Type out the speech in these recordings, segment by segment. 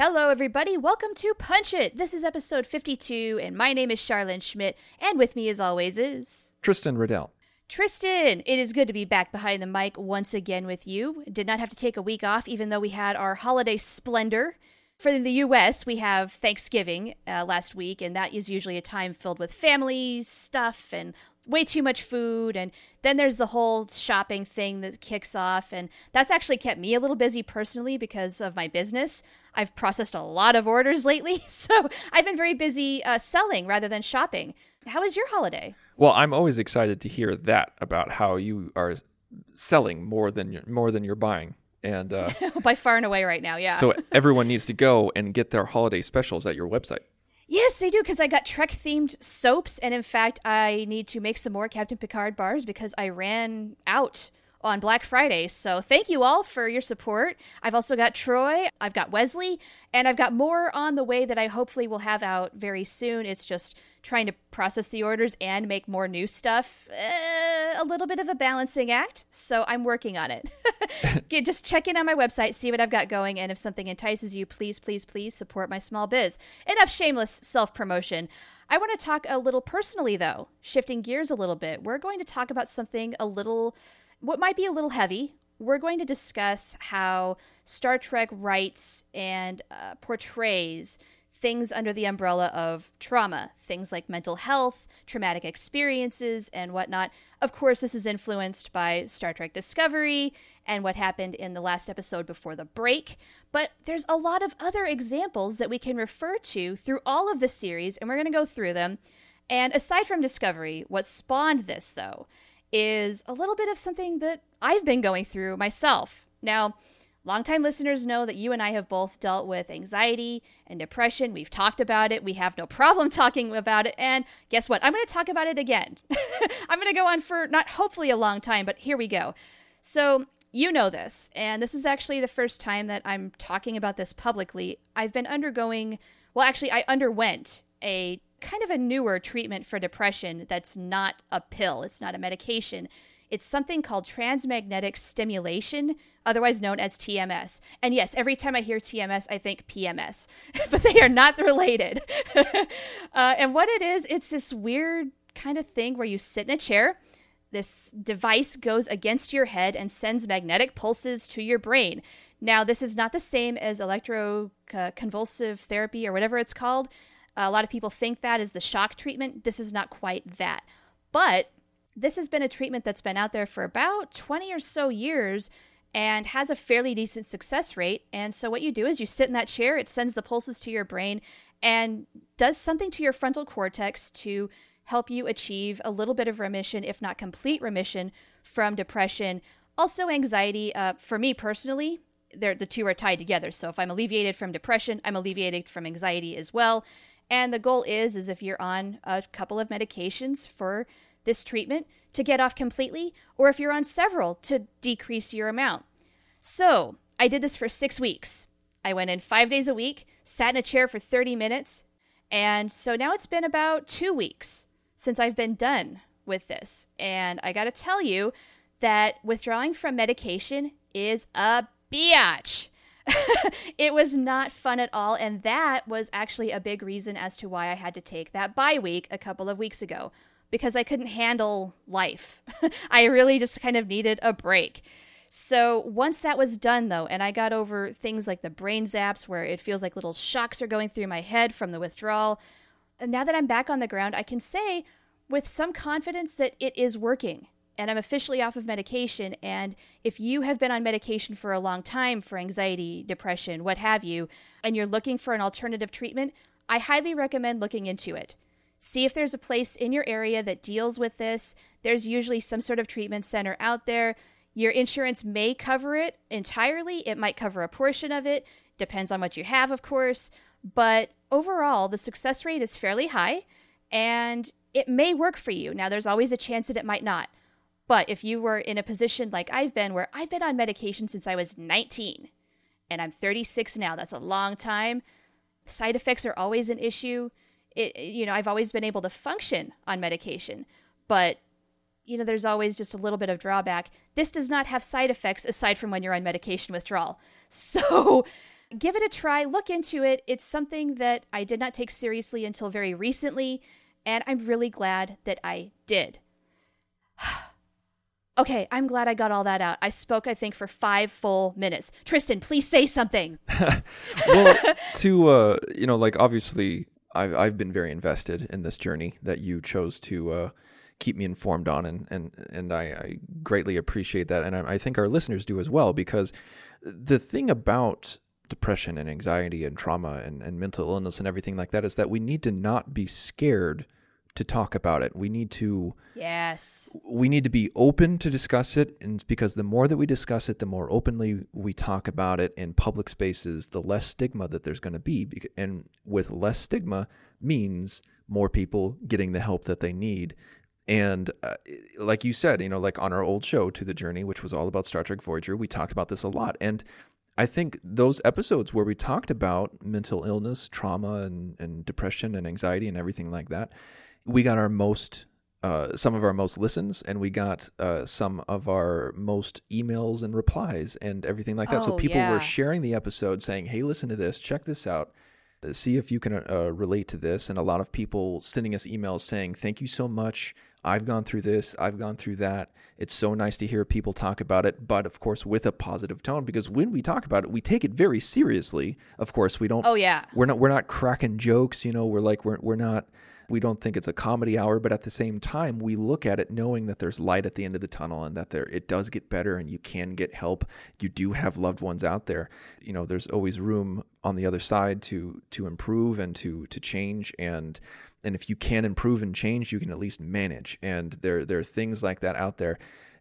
Hello, everybody. Welcome to Punch It. This is episode 52, and my name is Charlynn Schmidt, and with me, as always, is Tristan Riddell. Tristan. It is good to be back behind the mic once again with you. Did not have to take a week off, even though we had our holiday splendor. For the US, we have Thanksgiving uh, last week, and that is usually a time filled with family stuff and way too much food. And then there's the whole shopping thing that kicks off. And that's actually kept me a little busy personally because of my business. I've processed a lot of orders lately, so I've been very busy uh, selling rather than shopping. How was your holiday? Well, I'm always excited to hear that about how you are selling more than you're, more than you're buying. And uh, By far and away right now, yeah. so everyone needs to go and get their holiday specials at your website. Yes, they do because I got Trek themed soaps, and in fact, I need to make some more Captain Picard bars because I ran out on Black Friday. So thank you all for your support. I've also got Troi, I've got Wesley, and I've got more on the way that I hopefully will have out very soon. It's just trying to process the orders and make more new stuff. Uh, a little bit of a balancing act, so I'm working on it. Just check in on my website, see what I've got going, and if something entices you, please, please, please support my small biz. Enough shameless self promotion. I want to talk a little personally, though, shifting gears a little bit. We're going to talk about something a little, what might be a little heavy. We're going to discuss how Star Trek writes and uh, portrays things under the umbrella of trauma, things like mental health, traumatic experiences, and whatnot. Of course, this is influenced by Star Trek Discovery and what happened in the last episode before the break, but there's a lot of other examples that we can refer to through all of the series, and we're going to go through them. And aside from Discovery, what spawned this, though, is a little bit of something that I've been going through myself. Now, Longtime listeners know that you and I have both dealt with anxiety and depression. We've talked about it. We have no problem talking about it. And guess what? I'm going to talk about it again. I'm going to go on for not hopefully a long time, but here we go. So, you know this, and this is actually the first time that I'm talking about this publicly. I've been undergoing, well, actually, I underwent a kind of a newer treatment for depression that's not a pill, it's not a medication. It's something called transmagnetic stimulation, otherwise known as TMS. And yes, every time I hear TMS, I think PMS, but they are not related. uh, and what it is, it's this weird kind of thing where you sit in a chair. This device goes against your head and sends magnetic pulses to your brain. Now, this is not the same as electroconvulsive therapy or whatever it's called. A lot of people think that is the shock treatment. This is not quite that. But this has been a treatment that's been out there for about 20 or so years and has a fairly decent success rate. And so, what you do is you sit in that chair, it sends the pulses to your brain and does something to your frontal cortex to help you achieve a little bit of remission, if not complete remission, from depression. Also, anxiety. Uh, for me personally, the two are tied together. So, if I'm alleviated from depression, I'm alleviated from anxiety as well. And the goal is, is if you're on a couple of medications for this treatment to get off completely, or if you're on several to decrease your amount. So, I did this for six weeks. I went in five days a week, sat in a chair for 30 minutes, and so now it's been about two weeks since I've been done with this. And I gotta tell you that withdrawing from medication is a biatch. it was not fun at all, and that was actually a big reason as to why I had to take that bye week a couple of weeks ago because I couldn't handle life. I really just kind of needed a break. So once that was done, though, and I got over things like the brain zaps where it feels like little shocks are going through my head from the withdrawal, and now that I'm back on the ground, I can say with some confidence that it is working. And I'm officially off of medication. And if you have been on medication for a long time for anxiety, depression, what have you, and you're looking for an alternative treatment, I highly recommend looking into it. See if there's a place in your area that deals with this. There's usually some sort of treatment center out there. Your insurance may cover it entirely, it might cover a portion of it, depends on what you have, of course. But overall, the success rate is fairly high. and it may work for you. Now, there's always a chance that it might not. But if you were in a position like I've been, where I've been on medication since I was 19 and I'm 36 now, that's a long time. Side effects are always an issue. It, you know, I've always been able to function on medication, but you know, there's always just a little bit of drawback. This does not have side effects aside from when you're on medication withdrawal. So give it a try, look into it. It's something that I did not take seriously until very recently, and I'm really glad that I did. okay, I'm glad I got all that out. I spoke, I think, for five full minutes. Tristan, please say something. well, to uh, you know, like obviously, I've I've been very invested in this journey that you chose to uh, keep me informed on, and and and I, I greatly appreciate that, and I, I think our listeners do as well, because the thing about depression and anxiety and trauma and, and mental illness and everything like that is that we need to not be scared to talk about it. We need to Yes. we need to be open to discuss it and because the more that we discuss it the more openly we talk about it in public spaces the less stigma that there's going to be and with less stigma means more people getting the help that they need and uh, like you said you know like on our old show to the journey which was all about Star Trek Voyager we talked about this a lot and I think those episodes where we talked about mental illness, trauma, and, and depression and anxiety and everything like that, we got our most uh, some of our most listens and we got uh, some of our most emails and replies and everything like that. so Oh, people were sharing the episode saying, hey, listen to this, check this out, uh, see if you can uh, relate to this. And a lot of people sending us emails saying, thank you so much. I've gone through this, I've gone through that. It's so nice to hear people talk about it, but of course with a positive tone because when we talk about it, we take it very seriously. Of course, we don't Oh, yeah. we're not we're not cracking jokes you know we're like we're, we're not we don't think it's a comedy hour but at the same time we look at it knowing that there's light at the end of the tunnel and that there it does get better and you can get help you do have loved ones out there you know there's always room on the other side to to improve and to to change and and if you can improve and change you can at least manage and there there are things like that out there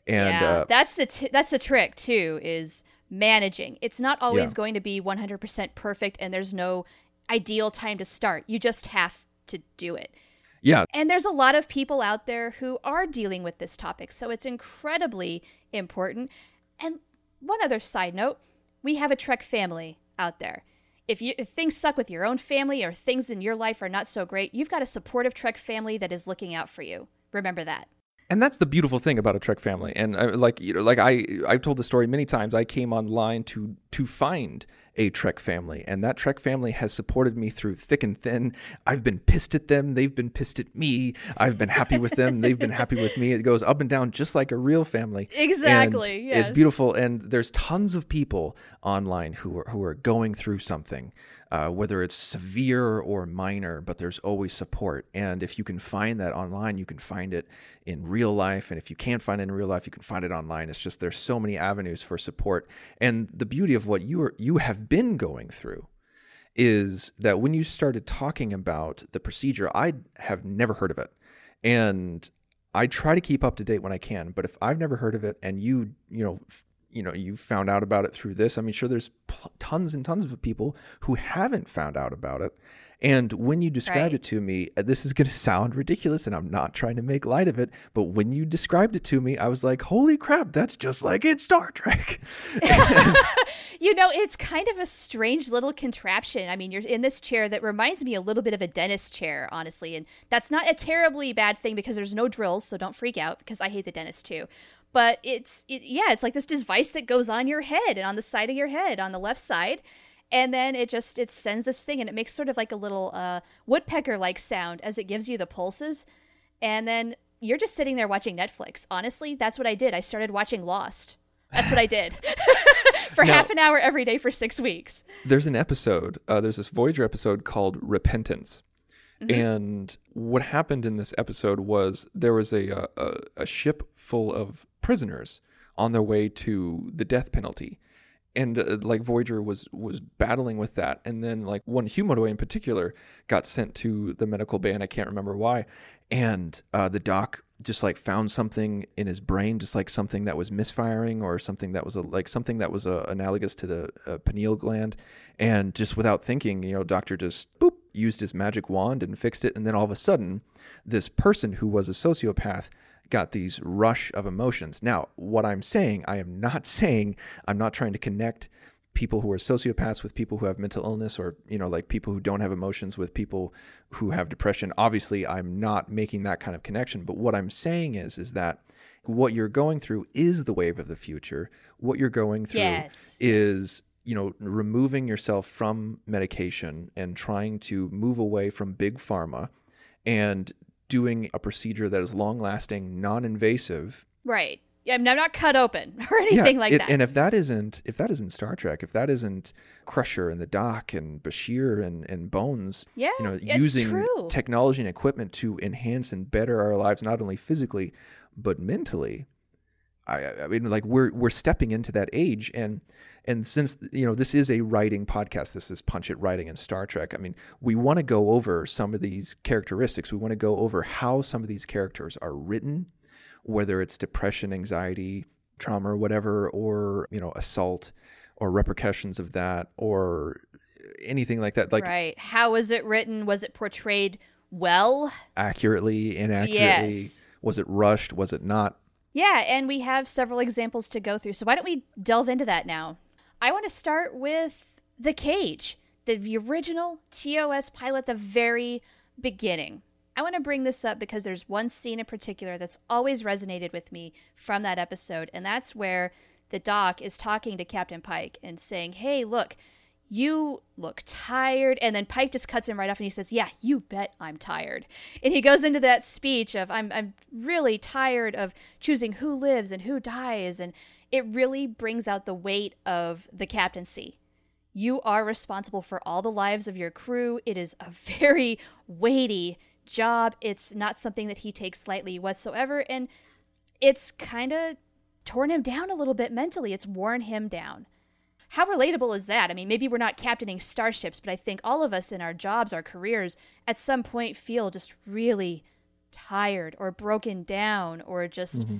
and yeah, uh, that's the t- that's the trick too is managing. It's not always Yeah. going to be 100% perfect and there's no ideal time to start. You just have to do it. yeah And there's a lot of people out there who are dealing with this topic, so it's incredibly important. And one other side note, we have a Trek family out there. If you if things suck with your own family or things in your life are not so great, you've got a supportive Trek family that is looking out for you. Remember that. and that's the beautiful thing about a Trek family. And I, like you know, like I I've told the story many times. I came online to to find a Trek family, and that Trek family has supported me through thick and thin. I've been pissed at them; they've been pissed at me. I've been happy with them; they've been happy with me. It goes up and down, just like a real family. Exactly, And yes. It's beautiful, and there's tons of people online who are who are going through something uh, whether it's severe or minor, but there's always support. And if you can find that online, you can find it in real life. And if you can't find it in real life, you can find it online. It's just there's so many avenues for support. And the beauty of what you are you have been going through is that when you started talking about the procedure, I have never heard of it. And I try to keep up to date when I can, but if I've never heard of it and you, you know, you know, you found out about it through this, I mean, sure, there's pl- tons and tons of people who haven't found out about it. And when you described Right. it to me, uh, this is going to sound ridiculous, and I'm not trying to make light of it, but when you described it to me, I was like, holy crap, that's just like in Star Trek. You know, it's kind of a strange little contraption. I mean, you're in this chair that reminds me a little bit of a dentist chair, honestly. And that's not a terribly bad thing because there's no drills, so don't freak out because I hate the dentist too. But it's, it, yeah, it's like this device that goes on your head and on the side of your head, on the left side. And then it just, it sends this thing and it makes sort of like a little uh, woodpecker like sound as it gives you the pulses. And then you're just sitting there watching Netflix. Honestly, that's what I did. I started watching Lost. That's what I did for Now- half an hour every day for six weeks. there's an episode, uh, there's this Voyager episode called Repentance. Mm-hmm. And what happened in this episode was there was a, uh, a, a ship full of prisoners on their way to the death penalty. And uh, like Voyager was was battling with that, and then like one Humanoid in particular got sent to the medical bay, and I can't remember why. And uh, the doc just like found something in his brain, just like something that was misfiring or something that was a, like something that was uh, analogous to the uh, pineal gland, and just without thinking, you know, doctor just boop used his magic wand and fixed it. And then all of a sudden, this person who was a sociopath got these rush of emotions. Now, what I'm saying, I am not saying, I'm not trying to connect people who are sociopaths with people who have mental illness or you know like people who don't have emotions with people who have depression obviously i'm not making that kind of connection but what i'm saying is is that what you're going through is the wave of the future what you're going through Yes, is you know removing yourself from medication and trying to move away from big pharma and doing a procedure that is long lasting non-invasive Right. Yeah, I'm not cut open or anything like it- that. And if that isn't if that isn't Star Trek, if that isn't Crusher and the Doc and Bashir and, and Bones, Yeah, you know, using true. technology and equipment to enhance and better our lives not only physically but mentally. I, I mean, like we're we're stepping into that age, and and since you know this is a writing podcast, this is Punch It Writing and Star Trek. I mean, we want to go over some of these characteristics. We want to go over how some of these characters are written, whether it's depression, anxiety, trauma, or whatever, or you know, assault, or repercussions of that, or anything like that. Like right. How was it written? Was it portrayed well? accurately, inaccurately. Yes. Was it rushed? Was it not? Yeah, and we have several examples to go through. So why don't we delve into that now? I want to start with The Cage, the original TOS pilot, the very beginning. I want to bring this up because there's one scene in particular that's always resonated with me from that episode, and that's where the doc is talking to Captain Pike and saying, Hey, look, you look tired. And then Pike just cuts him right off and he says, Yeah, you bet I'm tired. And he goes into that speech of, I'm, I'm really tired of choosing who lives and who dies. And it really brings out the weight of the captaincy. You are responsible for all the lives of your crew. It is a very weighty job. It's not something that he takes lightly whatsoever. And it's kind of torn him down a little bit mentally. It's worn him down. How relatable is that? I mean, maybe we're not captaining starships, but I think all of us in our jobs, our careers, at some point feel just really tired or broken down or just, mm-hmm.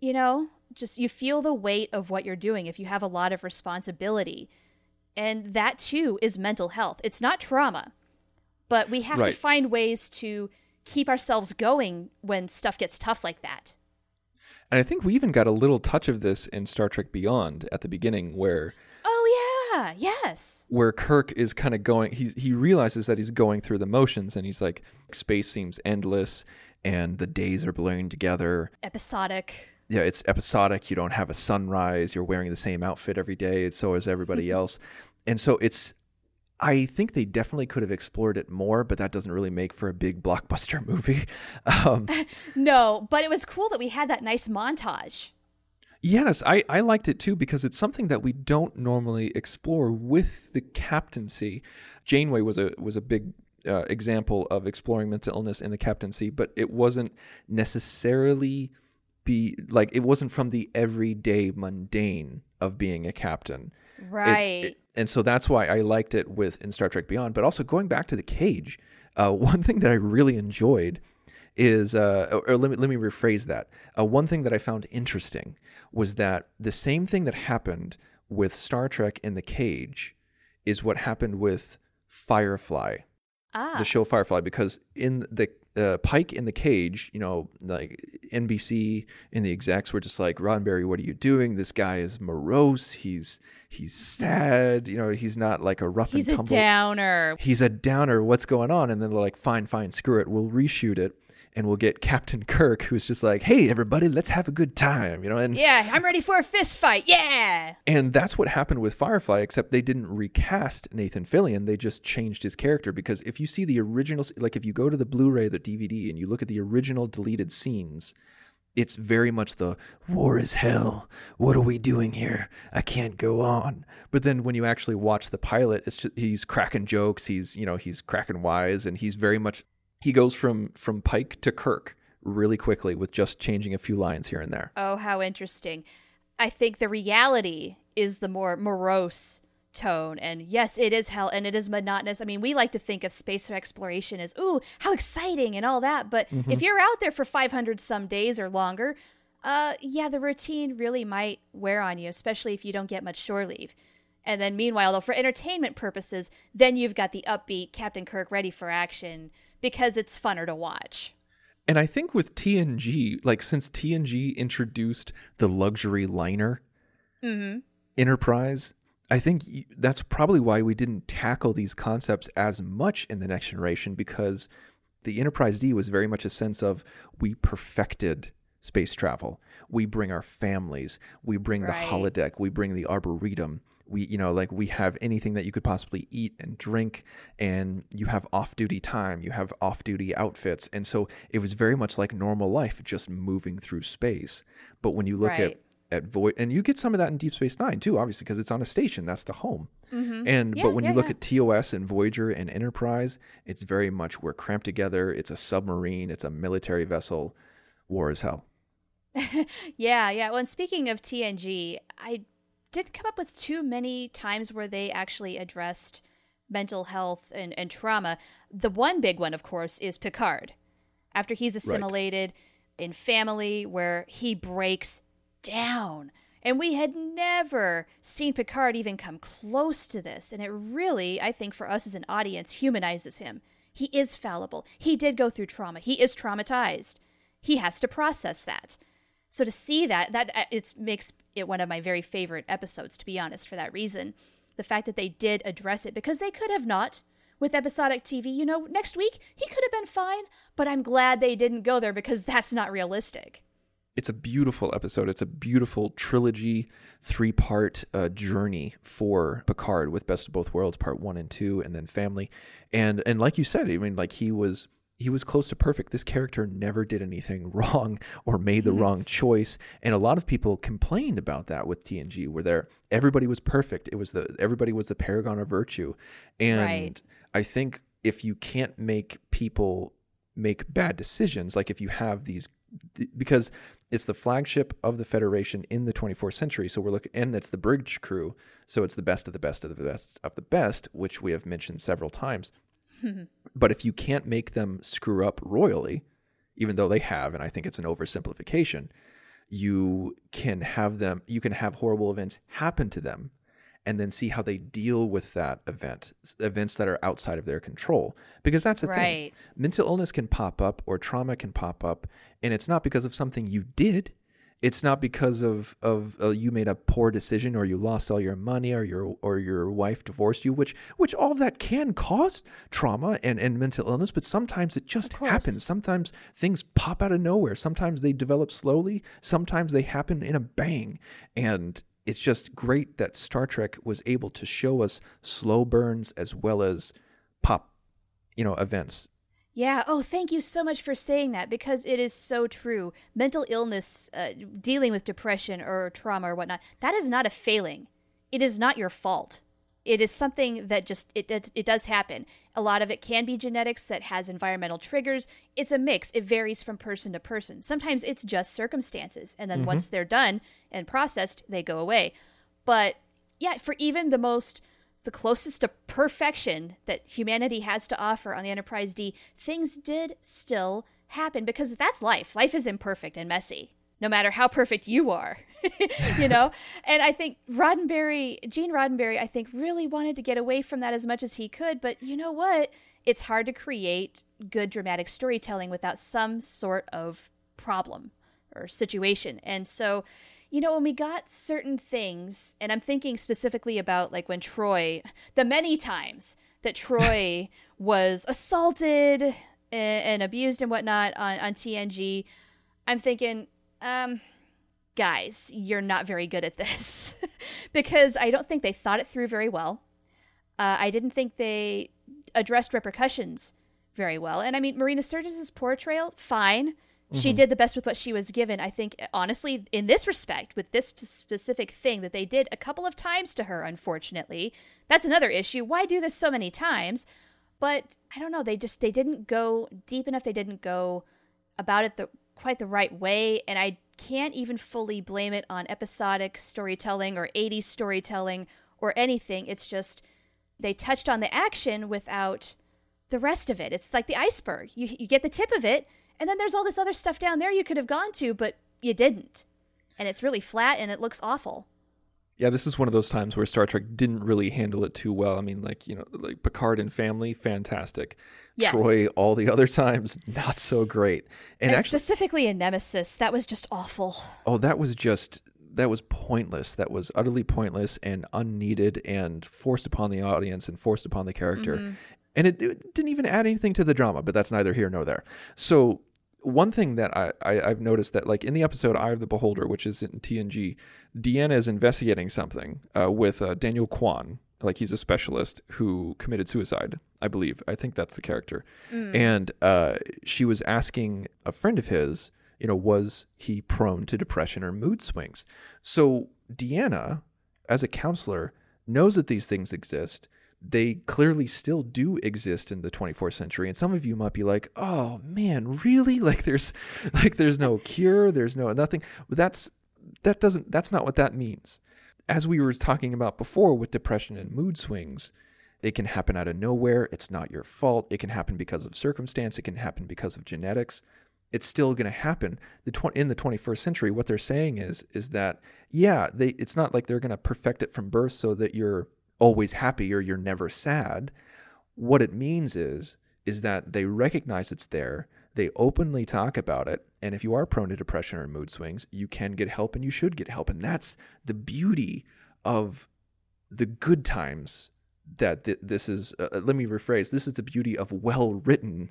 you know, just you feel the weight of what you're doing if you have a lot of responsibility. And that too is mental health. It's not trauma, but we have to find ways to keep ourselves going when stuff gets tough like that. And I think we even got a little touch of this in Star Trek Beyond at the beginning, where yeah. Yes. where Kirk is kind of going. He he realizes that he's going through the motions, and he's like, space seems endless, and the days are blurring together. Episodic. Yeah, it's episodic. You don't have a sunrise. You're wearing the same outfit every day. and So is everybody else, and so it's. I think they definitely could have explored it more, but that doesn't really make for a big blockbuster movie. Um, No, but it was cool that we had that nice montage. Yes, I, I liked it too because it's something that we don't normally explore with the captaincy. Janeway was a was a big uh, example of exploring mental illness in the captaincy, but it wasn't necessarily be like it wasn't from the everyday mundane of being a captain. It- Right. it- and so that's why I liked it with in Star Trek Beyond. But also going back to the cage, uh, one thing that I really enjoyed is, uh, or, or let me let me rephrase that. Uh, one thing that I found interesting was that the same thing that happened with Star Trek in the cage is what happened with Firefly ah. the show Firefly because in the uh, Pike in the cage, you know, like NBC and the execs were just like, Roddenberry, what are you doing? This guy is morose. He's he's sad. You know, he's not like a rough He's and a tumble. downer. He's a downer. What's going on? And then they're like, fine, fine, screw it. We'll reshoot it. And we'll get Captain Kirk, who's just like, "Hey, everybody, let's have a good time," you know. And Yeah, I'm ready for a fist fight. Yeah. and that's what happened with Firefly, except they didn't recast Nathan Fillion. They just changed his character because if you see the original, like if you go to the Blu-ray, the DVD, and you look at the original deleted scenes, it's very much the war is hell. What are we doing here? I can't go on. But then when you actually watch the pilot, it's just, he's cracking jokes. He's you know he's cracking wise, and he's very much he goes from from Pike to Kirk really quickly with just changing a few lines here and there. Oh, how interesting. I think the reality is the more morose tone. And yes, it is hell and it is monotonous. I mean, we like to think of space exploration as, ooh, how exciting and all that. But if you're out there for 500 some days or longer, uh, yeah, the routine really might wear on you, especially if you don't get much shore leave. And then meanwhile, though, for entertainment purposes, then you've got the upbeat Captain Kirk ready for action because it's funner to watch. And I think with TNG, like since TNG introduced the luxury liner mm-hmm. Enterprise, I think that's probably why we didn't tackle these concepts as much in the next generation because the Enterprise D was very much a sense of we perfected space travel. We bring our families, we bring Right. the holodeck, we bring the arboretum. We, you know, like we have anything that you could possibly eat and drink, and you have off duty time, you have off duty outfits. And so it was very much like normal life, just moving through space. But when you look at Right. at Void, and you get some of that in Deep Space Nine too, obviously, because it's on a station. That's the home. Mm-hmm. And Yeah, but when yeah, you look yeah. at TOS and Voyager and Enterprise, it's very much we're cramped together. It's a submarine. It's a military vessel. War is hell. Yeah, yeah. Well, and speaking of TNG, I didn't come up with too many times where they actually addressed mental health and, and trauma. The one big one, of course, is Picard. After he's assimilated in family, where he breaks down. And we had never seen Picard even come close to this. And it really, I think, for us as an audience, humanizes him. He is fallible. He did go through trauma. He is traumatized. He has to process that. So to see that, that uh, it makes it one of my very favorite episodes, to be honest, for that reason. The fact that they did address it, because they could have not with episodic TV. You know, next week he could have been fine, but I'm glad they didn't go there because that's not realistic. It's a beautiful episode. It's a beautiful trilogy, three part uh, journey for Picard with Best of Both Worlds, part one and two, and then family. And and like you said, I mean, like he was he was close to perfect. This character never did anything wrong or made the mm-hmm. wrong choice. And a lot of people complained about that with TNG, where there everybody was perfect. It was the everybody was the paragon of virtue. And Right. I think if you can't make people make bad decisions, like if you have these, because it's the flagship of the Federation in the 24th century. So we're looking, and it's the bridge crew. So it's the best of the best of the best of the best, which we have mentioned several times. But if you can't make them screw up royally, even though they have, and I think it's an oversimplification, you can have them, you can have horrible events happen to them and then see how they deal with that event, events that are outside of their control. Because that's the thing. Mental illness can pop up or trauma can pop up, and it's not because of something you did. It's not because of of uh, you made a poor decision or you lost all your money or your or your wife divorced you, which which all of that can cause trauma and, and mental illness. But sometimes it just happens. Sometimes things pop out of nowhere. Sometimes they develop slowly. Sometimes they happen in a bang. And it's just great that Star Trek was able to show us slow burns as well as pop, you know, events. Yeah. Oh, thank you so much for saying that because it is so true. Mental illness, uh, dealing with depression or trauma or whatnot, that is not a failing. It is not your fault. It is something that just it it, it does happen. A lot of it can be genetics that has environmental triggers. It's a mix. It varies from person to person. Sometimes it's just circumstances, and then once they're done and processed, they go away. But yeah, for even the most the closest to perfection that humanity has to offer on the Enterprise D, things did still happen because that's life. Life is imperfect and messy, no matter how perfect you are. you know? And I think Roddenberry, Gene Roddenberry, I think really wanted to get away from that as much as he could, but you know what? It's hard to create good dramatic storytelling without some sort of problem or situation. And so, you know, when we got certain things, and I'm thinking specifically about like when Troi, the many times that Troi was assaulted and, and abused and whatnot on, on TNG, I'm thinking, um, guys, you're not very good at this because I don't think they thought it through very well. Uh, I didn't think they addressed repercussions very well. And I mean, Marina Sirtis's portrayal, fine. She mm-hmm. did the best with what she was given. I think, honestly, in this respect, with this specific thing that they did a couple of times to her, unfortunately, that's another issue. Why do this so many times? But I don't know. They just they didn't go deep enough. They didn't go about it the quite the right way, and I can't even fully blame it on episodic storytelling or 80s storytelling or anything. It's just they touched on the action without the rest of it. It's like the iceberg. You you get the tip of it, and then there's all this other stuff down there you could have gone to, but you didn't. And it's really flat and it looks awful. Yeah, this is one of those times where Star Trek didn't really handle it too well. I mean, like, you know, like Picard and family, fantastic. Yes. Troi, all the other times, not so great. And And actually, specifically in Nemesis, that was just awful. oh, that was just, that was pointless. That was utterly pointless and unneeded and forced upon the audience and forced upon the character. Mm-hmm. And it, it didn't even add anything to the drama, but that's neither here nor there. So, one thing that I, I, I've noticed that, like in the episode Eye of the Beholder, which is in TNG, Deanna is investigating something uh, with uh, Daniel Kwan. Like he's a specialist who committed suicide, I believe. I think that's the character. And uh, she was asking a friend of his, you know, was he prone to depression or mood swings? So Deanna, as a counselor, knows that these things exist. They clearly still do exist in the 24th century. And some of you might be like, "Oh man, really? Like there's like there's no cure, there's no nothing." That's that doesn't that's not what that means. As we were talking about before with depression and mood swings, it can happen out of nowhere. It's not your fault. It can happen because of circumstance. It can happen because of genetics. It's still going to happen. The tw- in the 21st century, what they're saying is is that yeah, they it's not like they're going to perfect it from birth so that you're always happy or you're never sad. What it means is is that they recognize it's there. They openly talk about it, and if you are prone to depression or mood swings, you can get help and you should get help. And that's the beauty of the good times that th- this is uh, let me rephrase this is the beauty of well written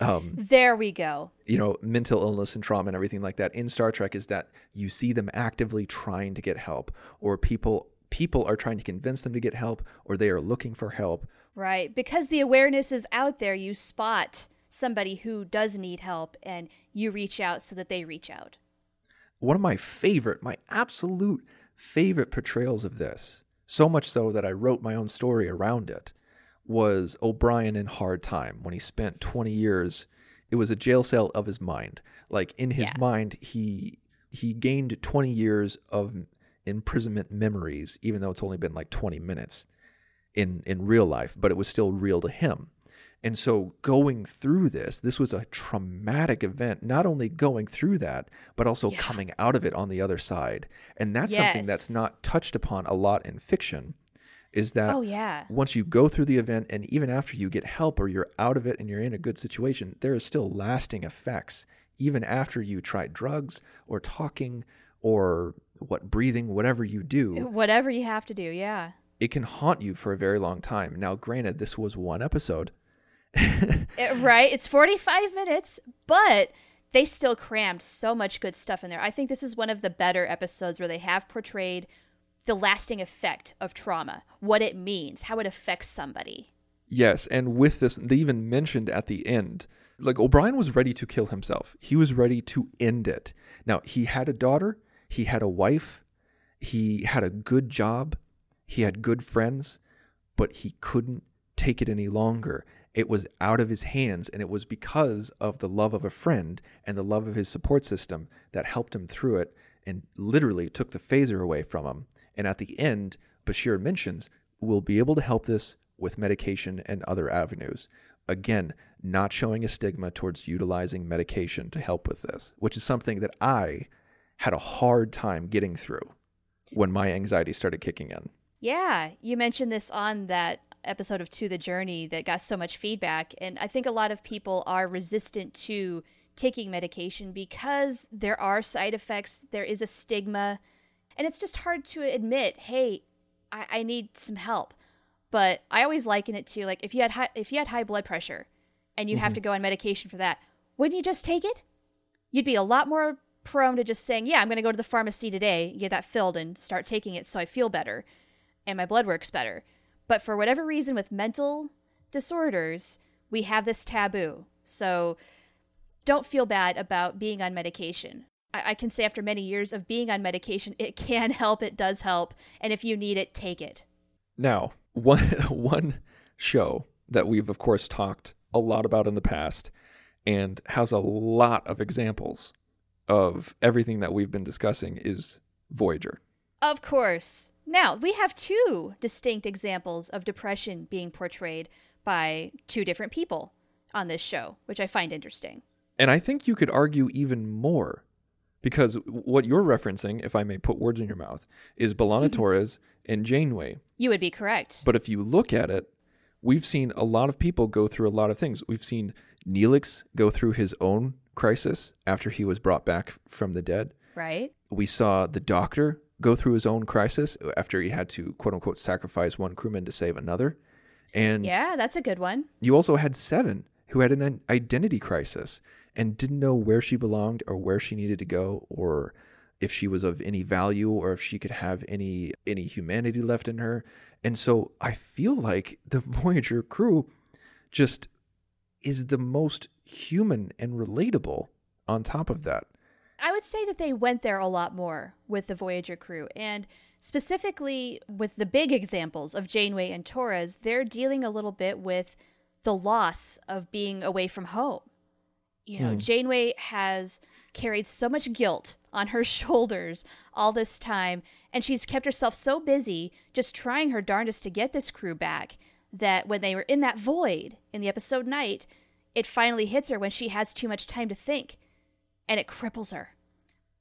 um There we go. you know mental illness and trauma and everything like that in Star Trek is that you see them actively trying to get help or people people are trying to convince them to get help or they are looking for help Right. Because the awareness is out there, you spot somebody who does need help and you reach out so that they reach out. one of my favorite, my absolute favorite portrayals of this, so much so that I wrote my own story around it, was O'Brien in Hard Time when he spent 20 years. It was a jail cell of his mind. Like in his Yeah. mind, he he gained 20 years of imprisonment memories, even though it's only been like 20 minutes in in real life, but it was still real to him. And so going through this, this was a traumatic event, not only going through that, but also Yeah. coming out of it on the other side. And that's something that's not touched upon a lot in fiction is that Oh, yeah. once you go through the event and even after you get help or you're out of it and you're in a good situation, there is still lasting effects even after you try drugs or talking or what breathing, whatever you do uh, Whatever you have to do, yeah. it can haunt you for a very long time. Now, granted, this was one episode. It- right? It's 45 minutes, but they still crammed so much good stuff in there. I think this is one of the better episodes where they have portrayed the lasting effect of trauma, what it means, how it affects somebody. Yes, and with this, they even mentioned at the end, like O'Brien was ready to kill himself. He was ready to end it. Now, he had a daughter, he had a wife, he had a good job, he had good friends, but he couldn't take it any longer. It was out of his hands, and it was because of the love of a friend and the love of his support system that helped him through it and literally took the phaser away from him. And at the end, Bashir mentions, we'll be able to help this with medication and other avenues. Again, not showing a stigma towards utilizing medication to help with this, which is something that I had a hard time getting through when my anxiety started kicking in. Yeah, you mentioned this on that episode of To the Journey that got so much feedback. And I think a lot of people are resistant to taking medication because there are side effects, there is a stigma, and it's just hard to admit, hey, I, I need some help. But I always liken it to like if you had high, if you had high blood pressure and you have mm-hmm. to go on medication for that, wouldn't you just take it? You'd be a lot more prone to just saying, "Yeah, I'm going to go to the pharmacy today, get that filled, and start taking it so I feel better." and my blood works better. But for whatever reason, with mental disorders, we have this taboo. So don't feel bad about being on medication. I, I can say after many years of being on medication, it can help, it does help. And if you need it, take it. Now, one one show that we've of course talked a lot about in the past and has a lot of examples of everything that we've been discussing is Voyager. Of course. Now, we have two distinct examples of depression being portrayed by two different people on this show, which I find interesting. And I think you could argue even more Because what you're referencing, if I may put words in your mouth, is B'Elanna Torres and Janeway. You would be correct. But if you look at it, we've seen a lot of people go through a lot of things. We've seen Neelix go through his own crisis after he was brought back from the dead. right? We saw the doctor go through his own crisis after he had to quote unquote sacrifice one crewman to save another. And Yeah, that's a good one. you also had Seven, who had an identity crisis and didn't know where she belonged or where she needed to go or if she was of any value or if she could have any any humanity left in her. And so I feel like the Voyager crew just is the most human and relatable on top of that. I would say that they went there a lot more with the Voyager crew. And specifically with the big examples of Janeway and Torres, they're dealing a little bit with the loss of being away from home. You know, hmm. Janeway has carried so much guilt on her shoulders all this time, and she's kept herself so busy just trying her darndest to get this crew back that when they were in that void in the episode Night, it finally hits her when she has too much time to think and it cripples her.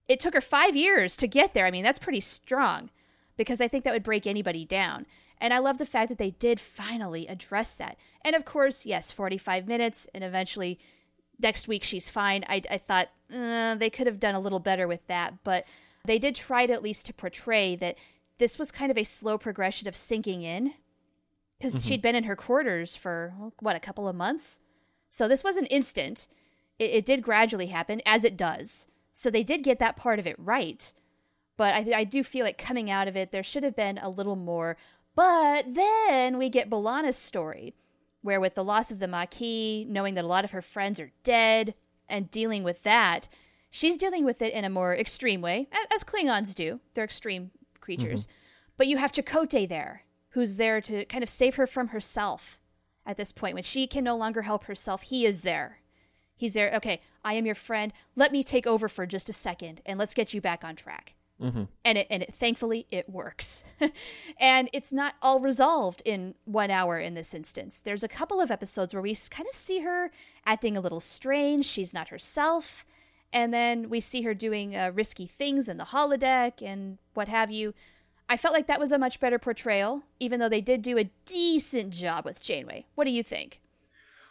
It took her five years to get there. I mean, that's pretty strong because I think that would break anybody down. And I love the fact that they did finally address that. And of course, yes, 45 minutes, and eventually next week she's fine. I, I thought uh, they could have done a little better with that, but they did try to at least to portray that this was kind of a slow progression of sinking in because she'd been in her quarters for, what, a couple of months? So this wasn't instant it, it did gradually happen, as it does. So they did get that part of it right. But I, I do feel like coming out of it, there should have been a little more. But then we get B'Elanna's story, where with the loss of the Maquis, knowing that a lot of her friends are dead, and dealing with that, she's dealing with it in a more extreme way, as Klingons do. They're extreme creatures. Mm-hmm. But you have Chakotay there, who's there to kind of save her from herself at this point. When she can no longer help herself, he is there. He's there. Okay, I am your friend. Let me take over for just a second, and let's get you back on track. And it, and it, thankfully, it works. and it's not all resolved in one hour in this instance. There's a couple of episodes where we kind of see her acting a little strange. She's not herself. And then we see her doing uh, risky things in the holodeck and what have you. I felt like that was a much better portrayal, even though they did do a decent job with Janeway. What do you think?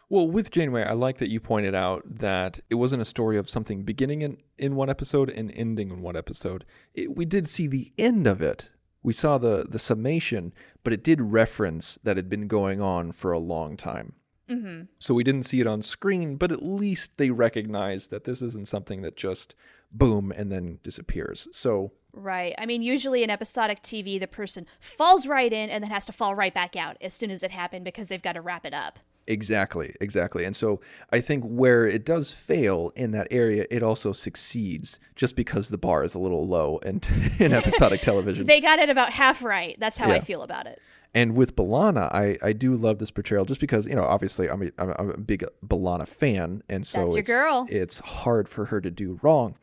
Well, with Janeway, I like that you pointed out that it wasn't a story of something beginning in, in one episode and ending in one episode. It, we did see the end of it. We saw the the summation, but it did reference that had been going on for a long time. Mm-hmm. So we didn't see it on screen, but at least they recognized that this isn't something that just boom and then disappears. So Right. I mean, usually in episodic TV, the person falls right in and then has to fall right back out as soon as it happened because they've got to wrap it up. Exactly, exactly. And so I think where it does fail in that area, it also succeeds just because the bar is a little low and in episodic television. They got it about half right. That's how I feel about it. And with B'Elanna, I, I do love this portrayal just because, you know, obviously I'm a, I'm a- big B'Elanna fan. And so That's your it's, girl. it's hard for her to do wrong.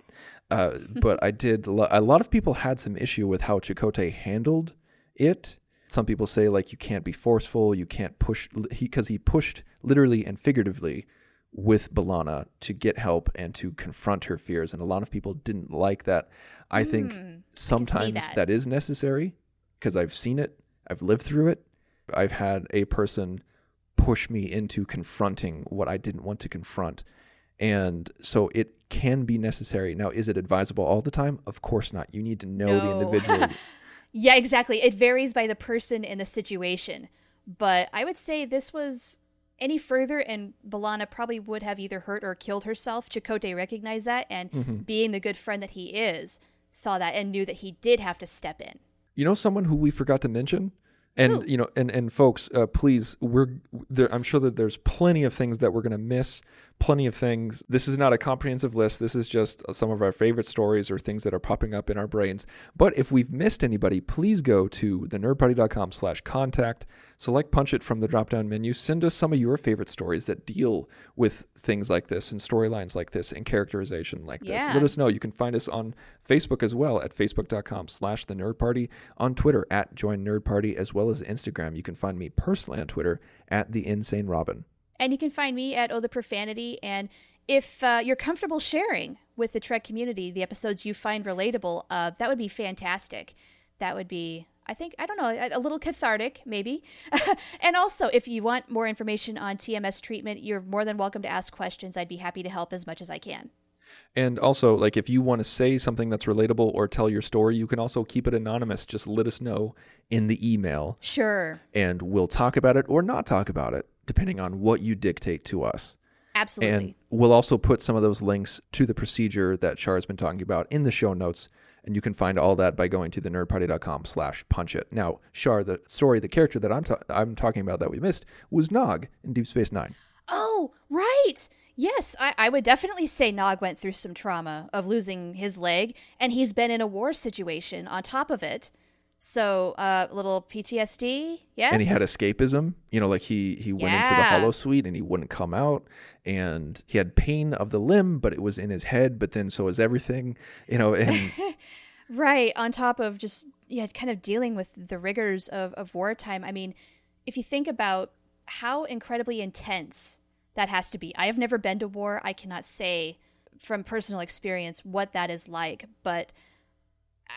Uh, but I did, a lot of people had some issue with how Chakotay handled it. Some people say, like, you can't be forceful, you can't push, because he, pushed literally and figuratively with B'Elanna to get help and to confront her fears. And a lot of people didn't like that. I think sometimes that. that is necessary because I've seen it, I've lived through it. I've had a person push me into confronting what I didn't want to confront. And so it can be necessary. Now, is it advisable all the time? Of course not. You need to know the individual. Yeah, exactly. It varies by the person and the situation. But I would say this was any further, and B'Elanna probably would have either hurt or killed herself. Chakotay recognized that, and Mm-hmm. being the good friend that he is, saw that and knew that he did have to step in. You know someone who we forgot to mention? And Who? you know, and and folks, uh, please, we're there. I'm sure that there's plenty of things that we're gonna miss. Plenty of things. This is not a comprehensive list. This is just some of our favorite stories or things that are popping up in our brains. But if we've missed anybody, please go to thenerdparty.com/contact. Select punch it from the drop-down menu. Send us some of your favorite stories that deal with things like this and storylines like this and characterization like this. Yeah. Let us know. You can find us on Facebook as well at facebook.com slash the nerd party, on Twitter at join nerd party, as well as Instagram. You can find me personally on Twitter at the insane robin. And you can find me at Oh the Profanity. And if uh, you're comfortable sharing with the Trek community, the episodes you find relatable, uh, that would be fantastic. That would be, I think, I don't know, a, a little cathartic, maybe. and also, if you want more information on TMS treatment, you're more than welcome to ask questions. I'd be happy to help as much as I can. And also, like if you want to say something that's relatable or tell your story, you can also keep it anonymous. Just let us know in the email, Sure. and we'll talk about it or not talk about it, depending on what you dictate to us. Absolutely. And we'll also put some of those links to the procedure that Char has been talking about in the show notes. And you can find all that by going to thenerdparty.com slash punch it. Now, Shar, the story, the character that I'm, ta- I'm talking about that we missed was Nog in Deep Space Nine. Oh, right. Yes, I, I would definitely say Nog went through some trauma of losing his leg, and he's been in a war situation on top of it. So, uh, little PTSD, yes. And he had escapism, you know, like he, he went into the holosuite and he wouldn't come out. And he had pain of the limb, but it was in his head. But then so was everything, you know, and Right, on top of just yeah, kind of dealing with the rigors of, of wartime. I mean, if you think about how incredibly intense that has to be. I have never been to war. I cannot say from personal experience what that is like, but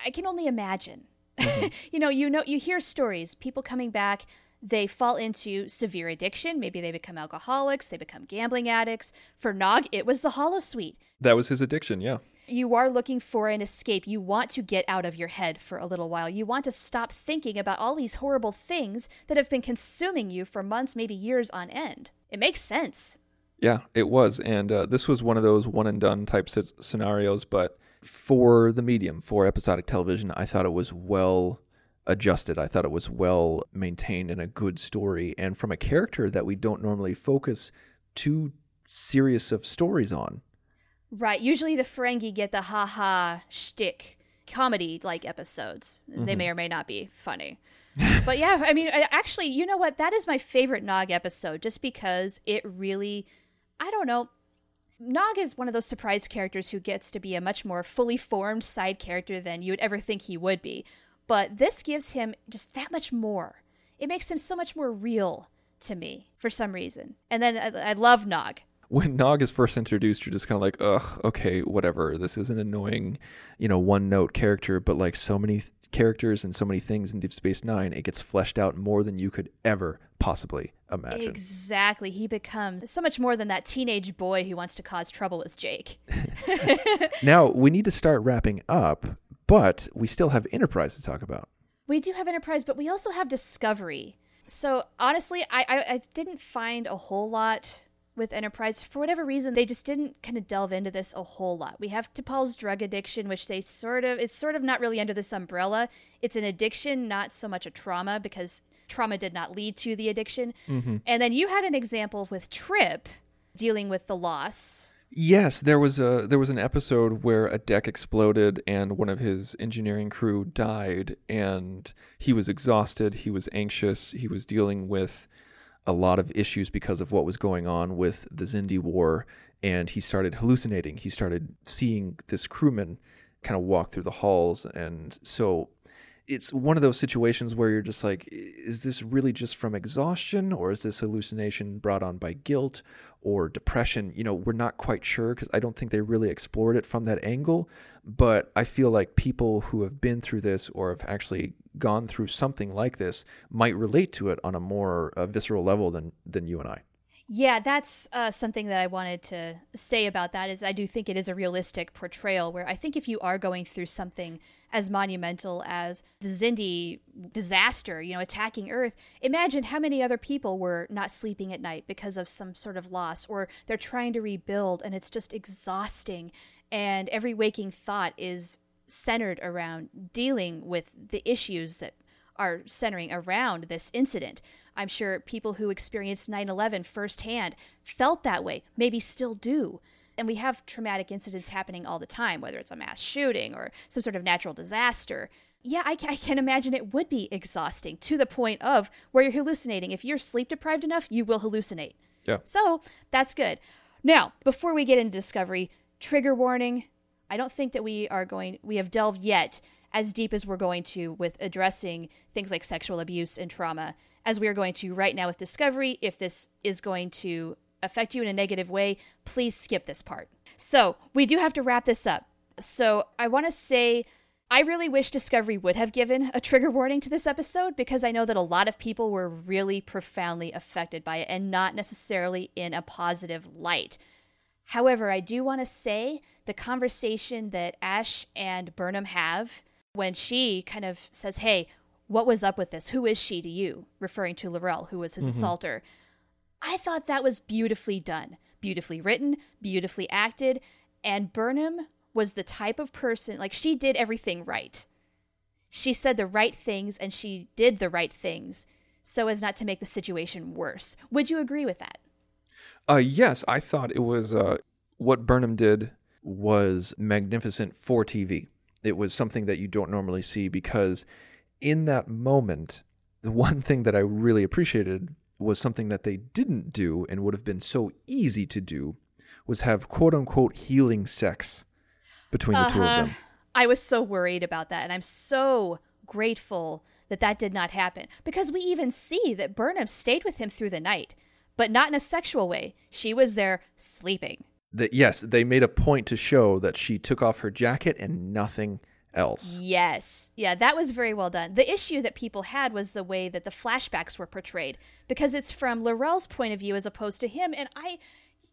I can only imagine. you know, you know you hear stories, people coming back, they fall into severe addiction, maybe they become alcoholics, they become gambling addicts. For Nog, it was the Holosuite. that was his addiction. Yeah. you are looking for an escape. You want to get out of your head for a little while. You want to stop thinking about all these horrible things that have been consuming you for months, maybe years on end. It makes sense. Yeah, it was. And uh, this was one of those one and done type scenarios. But for the medium, for episodic television, I thought it was well adjusted. I thought it was well maintained and a good story. And from a character that we don't normally focus too serious of stories on. Right. Usually the Ferengi get the ha ha shtick comedy like episodes. They mm-hmm. may or may not be funny. but yeah, I mean, actually, you know what? That is my favorite Nog episode just because it really, I don't know. Nog is one of those surprise characters who gets to be a much more fully formed side character than you would ever think he would be. But this gives him just that much more. It makes him so much more real to me for some reason. And then I, I love Nog. when Nog is first introduced, you're just kind of like, ugh, okay, whatever. This is an annoying, you know, one note character, but like so many th- characters and so many things in Deep Space Nine, it gets fleshed out more than you could ever possibly imagine. Exactly. He becomes so much more than that teenage boy who wants to cause trouble with Jake. now, we need to start wrapping up, but we still have Enterprise to talk about. We do have Enterprise, but we also have Discovery. So honestly, I, I, I didn't find a whole lot with Enterprise. For whatever reason, they just didn't kind of delve into this a whole lot. We have T'Pol's drug addiction, which they sort of, it's sort of not really under this umbrella. It's an addiction, not so much a trauma, because trauma did not lead to the addiction. Mm-hmm. And then you had an example with Trip dealing with the loss. Yes, there was a there was an episode where a deck exploded and one of his engineering crew died and he was exhausted, he was anxious, he was dealing with a lot of issues because of what was going on with the Xindi war and he started hallucinating. He started seeing this crewman kind of walk through the halls and so it's one of those situations where you're just like is this really just from exhaustion or is this hallucination brought on by guilt or depression? You know we're not quite sure because i don't think they really explored it from that angle but i feel like people who have been through this or have actually gone through something like this might relate to it on a more uh, visceral level than than you and i Yeah, that's uh, something that I wanted to say about that is I do think it is a realistic portrayal where I think if you are going through something as monumental as the Xindi disaster, you know, attacking Earth, imagine how many other people were not sleeping at night because of some sort of loss or they're trying to rebuild and it's just exhausting and every waking thought is centered around dealing with the issues that are centering around this incident. I'm sure people who experienced 9 11 firsthand felt that way, maybe still do. And we have traumatic incidents happening all the time, whether it's a mass shooting or some sort of natural disaster. Yeah, I, I can imagine it would be exhausting to the point of where you're hallucinating. If you're sleep deprived enough, you will hallucinate. yeah So that's good. Now, before we get into Discovery, trigger warning. I don't think that we are going, we have delved yet as deep as we're going to with addressing things like sexual abuse and trauma, as we are going to right now with Discovery, if this is going to affect you in a negative way, please skip this part. So, we do have to wrap this up. So, I want to say I really wish Discovery would have given a trigger warning to this episode because I know that a lot of people were really profoundly affected by it and not necessarily in a positive light. However, I do want to say the conversation that Ash and Burnham have when she kind of says, Hey, what was up with this? Who is she to you? Referring to L'Rell, who was his assaulter. I thought that was beautifully done, beautifully written, beautifully acted, and Burnham was the type of person, like, she did everything right. She said the right things and she did the right things so as not to make the situation worse. Would you agree with that? Uh, yes, I thought it was uh, what Burnham did was magnificent for TV. It was something that you don't normally see because in that moment, the one thing that I really appreciated was something that they didn't do and would have been so easy to do was have quote unquote healing sex between the two of uh-huh. them. I was so worried about that, and I'm so grateful that that did not happen because we even see that Burnham stayed with him through the night, but not in a sexual way. She was there sleeping. That yes, they made a point to show that she took off her jacket and nothing else. Yes. Yeah, that was very well done. The issue that people had was the way that the flashbacks were portrayed because it's from L'Rell's point of view as opposed to him, and I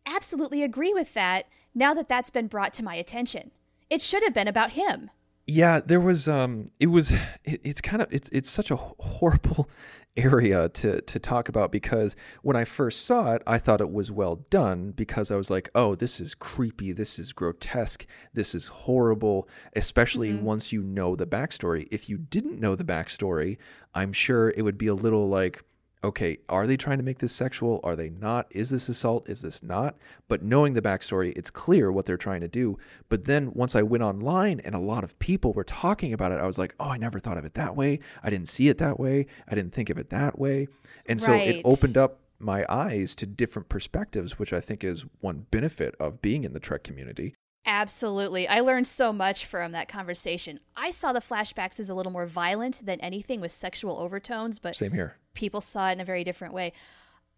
absolutely agree with that now that that's been brought to my attention. It should have been about him. Yeah, there was um it was it, it's kind of it's it's such a horrible area to to talk about because when I first saw it, I thought it was well done because I was like, "Oh, this is creepy, this is grotesque, this is horrible," especially mm-hmm. once you know the backstory. If you didn't know the backstory, I'm sure it would be a little like okay, are they trying to make this sexual? Are they not? Is this assault? Is this not? But knowing the backstory, it's clear what they're trying to do. But then once I went online and a lot of people were talking about it, I was like, oh, I never thought of it that way. I didn't see it that way. I didn't think of it that way. And so Right. it opened up my eyes to different perspectives, which I think is one benefit of being in the Trek community. Absolutely. I learned so much from that conversation. I saw the flashbacks as a little more violent than anything with sexual overtones, but Same here. people saw it in a very different way.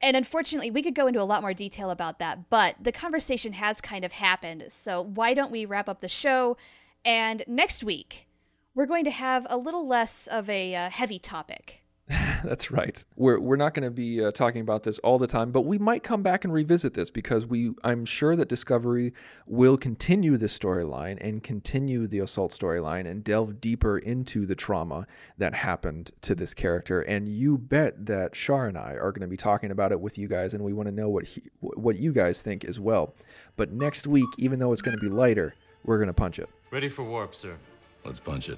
And unfortunately, we could go into a lot more detail about that, but the conversation has kind of happened. So why don't we wrap up the show? And next week, we're going to have a little less of a uh, heavy topic. That's right. We're we're not going to be uh, talking about this all the time, but we might come back and revisit this because we I'm sure that Discovery will continue this storyline and continue the assault storyline and delve deeper into the trauma that happened to this character. And you bet that Shar and I are going to be talking about it with you guys, and we want to know what he, what you guys think as well. But next week, even though it's going to be lighter, we're going to punch it. Ready for warp, sir. Let's punch it.